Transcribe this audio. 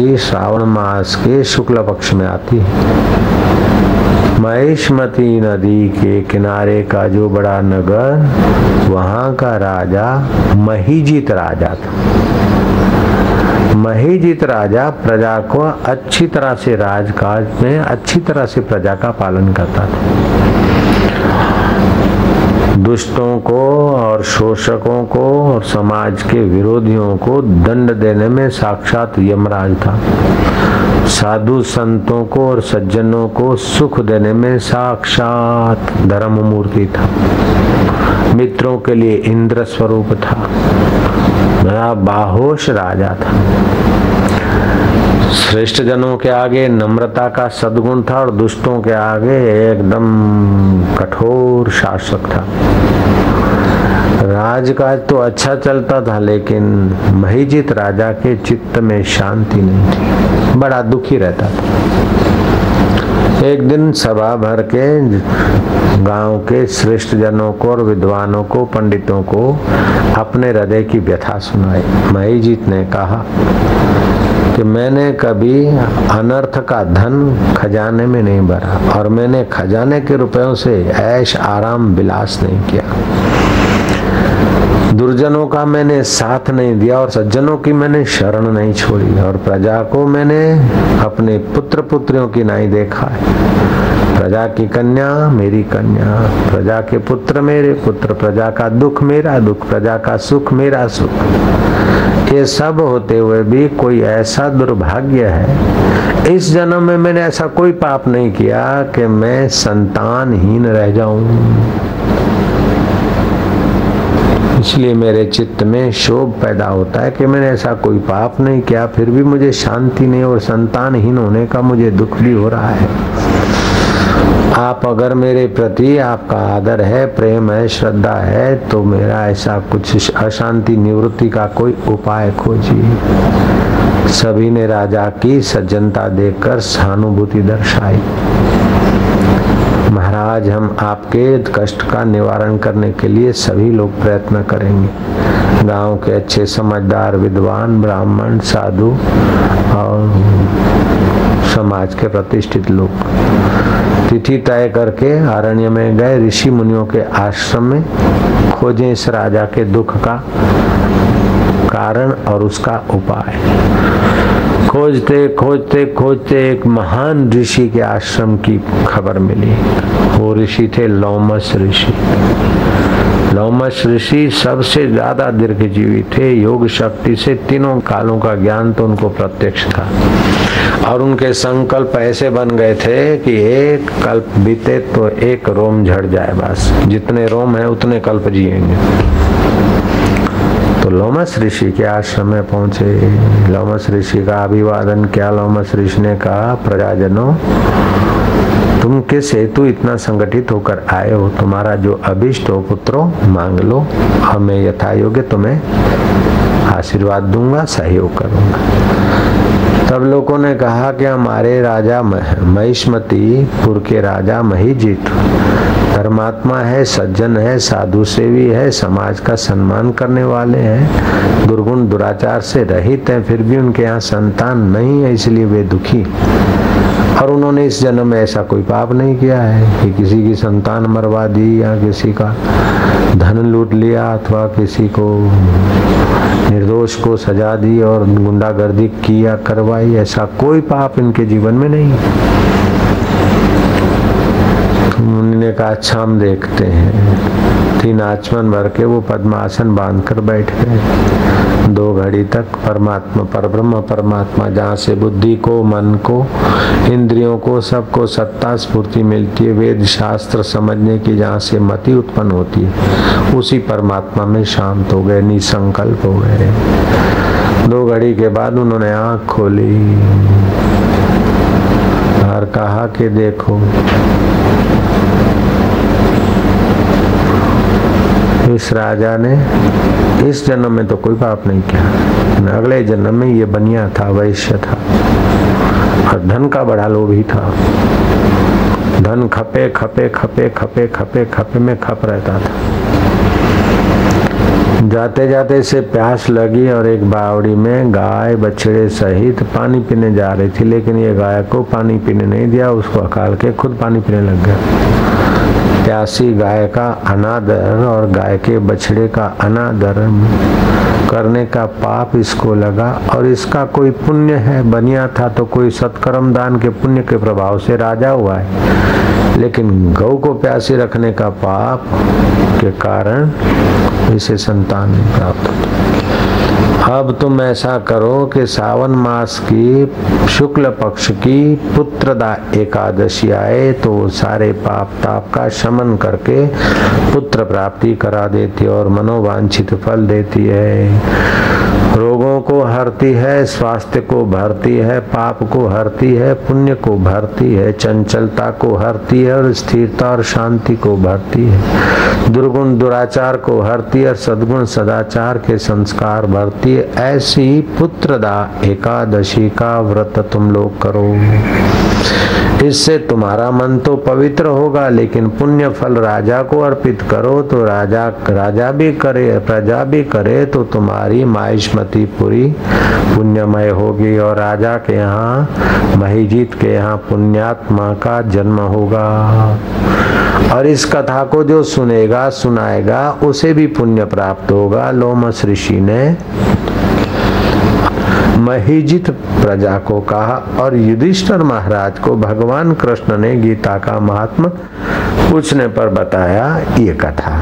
एकादशी श्रावण मास के शुक्ल पक्ष में आती है। महेशमती नदी के किनारे का जो बड़ा नगर, वहाँ का राजा महीजित राजा था। महीजित राजा प्रजा को अच्छी तरह से राजकाज में, अच्छी तरह से प्रजा का पालन करता था। दुष्टों को और शोषकों को और समाज के विरोधियों को दंड देने में साक्षात यमराज था। साधु संतों को और सज्जनों को सुख देने में साक्षात धर्म मूर्ति था। मित्रों के लिए इंद्र स्वरूप था। बड़ा बाहोश राजा था। श्रेष्ठ जनों के आगे नम्रता का सदगुण था और दुष्टों के आगे एकदम कठोर शासक था। राजकाज तो अच्छा चलता था, लेकिन महीजित राजा के चित्त में शांति नहीं थी। बड़ा दुखी रहता था। एक दिन सभा भर के गाँव के श्रेष्ठ जनों को और विद्वानों को, पंडितों को अपने हृदय की व्यथा सुनाई। महीजीत ने कहा कि मैंने कभी अनर्थ का धन खजाने में नहीं भरा और मैंने खजाने के रुपयों से ऐश आराम विलास नहीं किया। दुर्जनों का मैंने साथ नहीं दिया और सज्जनों की मैंने शरण नहीं छोड़ी और प्रजा को मैंने अपने पुत्र पुत्रियों की नहीं देखा। है प्रजा की कन्या, मेरी कन्या। प्रजा के पुत्र मेरे, पुत्र प्रजा का दुख मेरा, दुख प्रजा का सुख मेरा सुख। ये सब होते हुए भी कोई ऐसा दुर्भाग्य है। इस जन्म में मैंने ऐसा कोई पाप नहीं किया कि मैं संतानहीन रह जाऊँ। इसलिए मेरे चित्त में शोभ पैदा होता है कि मैंने ऐसा कोई पाप नहीं किया, फिर भी मुझे शांति नहीं और संतानहीन होने का मुझे दुख भी हो रहा है। आप अगर मेरे प्रति आपका आदर है, प्रेम है, श्रद्धा है तो मेरा ऐसा कुछ अशांति निवृत्ति का कोई उपाय खोजिए। सभी ने राजा की सज्जनता देखकर सहानुभूति दर्शाई। महाराज, हम आपके कष्ट का निवारण करने के लिए सभी लोग प्रयत्न करेंगे। गाँव के अच्छे समझदार, विद्वान, ब्राह्मण, साधु और समाज के प्रतिष्ठित लोग। तिथि तय करके अरण्य में गए। ऋषि मुनियों के आश्रम में खोजे इस राजा के दुख का कारण और उसका उपाय। खोजते खोजते खोजते एक महान ऋषि के आश्रम की खबर मिली। वो ऋषि थे लोमस ऋषि। लोमस ऋषि सबसे ज़्यादा दीर्घ जीवी थे। योग शक्ति से तीनों कालों का ज्ञान तो उनको प्रत्यक्ष था। और उनके संकल्प ऐसे बन गए थे कि एक कल्प बीते तो एक रोम झड़ जाए बस। जितने रोम है, उतने कल्प जिएँगे। तो लोमस ऋषि के आश्रम में पहुँचे। लोमस ऋषि का अभिवादन किया। लोमस ऋषि ने कहा, प्रजाजनों तुम किस हेतु इतना संगठित होकर आए हो? तुम्हारा जो अभिष्ट हो, पुत्रो, मांग लो। हमें यथा योग्य तुम्हें आशीर्वाद दूँगा, सहयोग करूँगा। तब लोगों ने कहा कि हमारे राजा महिष्मतीपुर के राजा महीजीत। धर्मात्मा है, सज्जन है, साधु सेवी है, समाज का सम्मान करने वाले हैं। दुर्गुण दुराचार से रहित हैं, फिर भी उनके यहाँ संतान नहीं है, इसलिए वे दुखी। और उन्होंने इस जन्म में ऐसा कोई पाप नहीं किया है कि किसी की संतान मरवा दी या किसी का धन लूट लिया अथवा किसी को निर्दोष को सजा दी और गुंडागर्दी की या करवाई, ऐसा कोई पाप इनके जीवन में नहीं। उन्होंने कहा अच्छा हम देखते हैं। तीन आचमन भर के वो पद्मासन बाँध कर बैठ गए दो घड़ी तक परमात्मा पर ब्रह्म परमात्मा, जहाँ से बुद्धि को, मन को, इंद्रियों को, सबको सत्ता स्फूर्ति मिलती है, वेद शास्त्र समझने की जहाँ से मति उत्पन्न होती है, उसी परमात्मा में शांत हो गए, निसंकल्प हो गए। दो घड़ी के बाद उन्होंने आँख खोली। और कहा कि देखो इस राजा ने इस जन्म में तो कोई पाप नहीं किया। अगले जन्म में ये बनिया था, वैश्य था, और धन का बड़ा लोभी था। धन खपे खपे खपे खपे खपे खपे में खप रहता था। जाते जाते इसे प्यास लगी और एक बावड़ी में गाय बछड़े सहित पानी पीने जा रही थी, लेकिन ये गाय को पानी पीने नहीं दिया, उसको अकाल के खुद पानी पीने लग गया। प्यासी गाय का अनादर और गाय के बछड़े का अनादर करने का पाप इसको लगा और इसका कोई पुण्य है? बनिया था तो कोई सत्कर्म दान के पुण्य के प्रभाव से राजा हुआ है। लेकिन गौ को प्यासी रखने का पाप के कारण इसे संतान नहीं प्राप्त अब तुम ऐसा करो कि सावन मास की शुक्ल पक्ष की पुत्रदा एकादशी आए तो सारे पाप ताप का शमन करके पुत्र प्राप्ति करा देती है और मनोवांछित फल देती है। रोगों को हरती है, स्वास्थ्य को भरती है, पाप को हरती है, पुण्य को भरती है, चंचलता को हरती है और स्थिरता और शांति को भरती है। दुर्गुण दुराचार को हरती है और सदगुण सदाचार के संस्कार भरती है। ऐसी पुत्रदा एकादशी का व्रत तुम लोग करो। इससे तुम्हारा मन तो पवित्र होगा, लेकिन पुण्य फल राजा को अर्पित करो तो राजा राजा भी करे, प्रजा भी करे तो तुम्हारी माहिष्मति पूरी पुण्यमय होगी। और राजा के यहाँ, महिजीत के यहाँ पुण्यात्मा का जन्म होगा। और इस कथा को जो सुनेगा, सुनाएगा, उसे भी पुण्य प्राप्त होगा। लोमस ऋषि ने महिजित प्रजा को कहा और युधिष्ठर महाराज को भगवान कृष्ण ने गीता का महात्मा पूछने पर बताया ये कथा।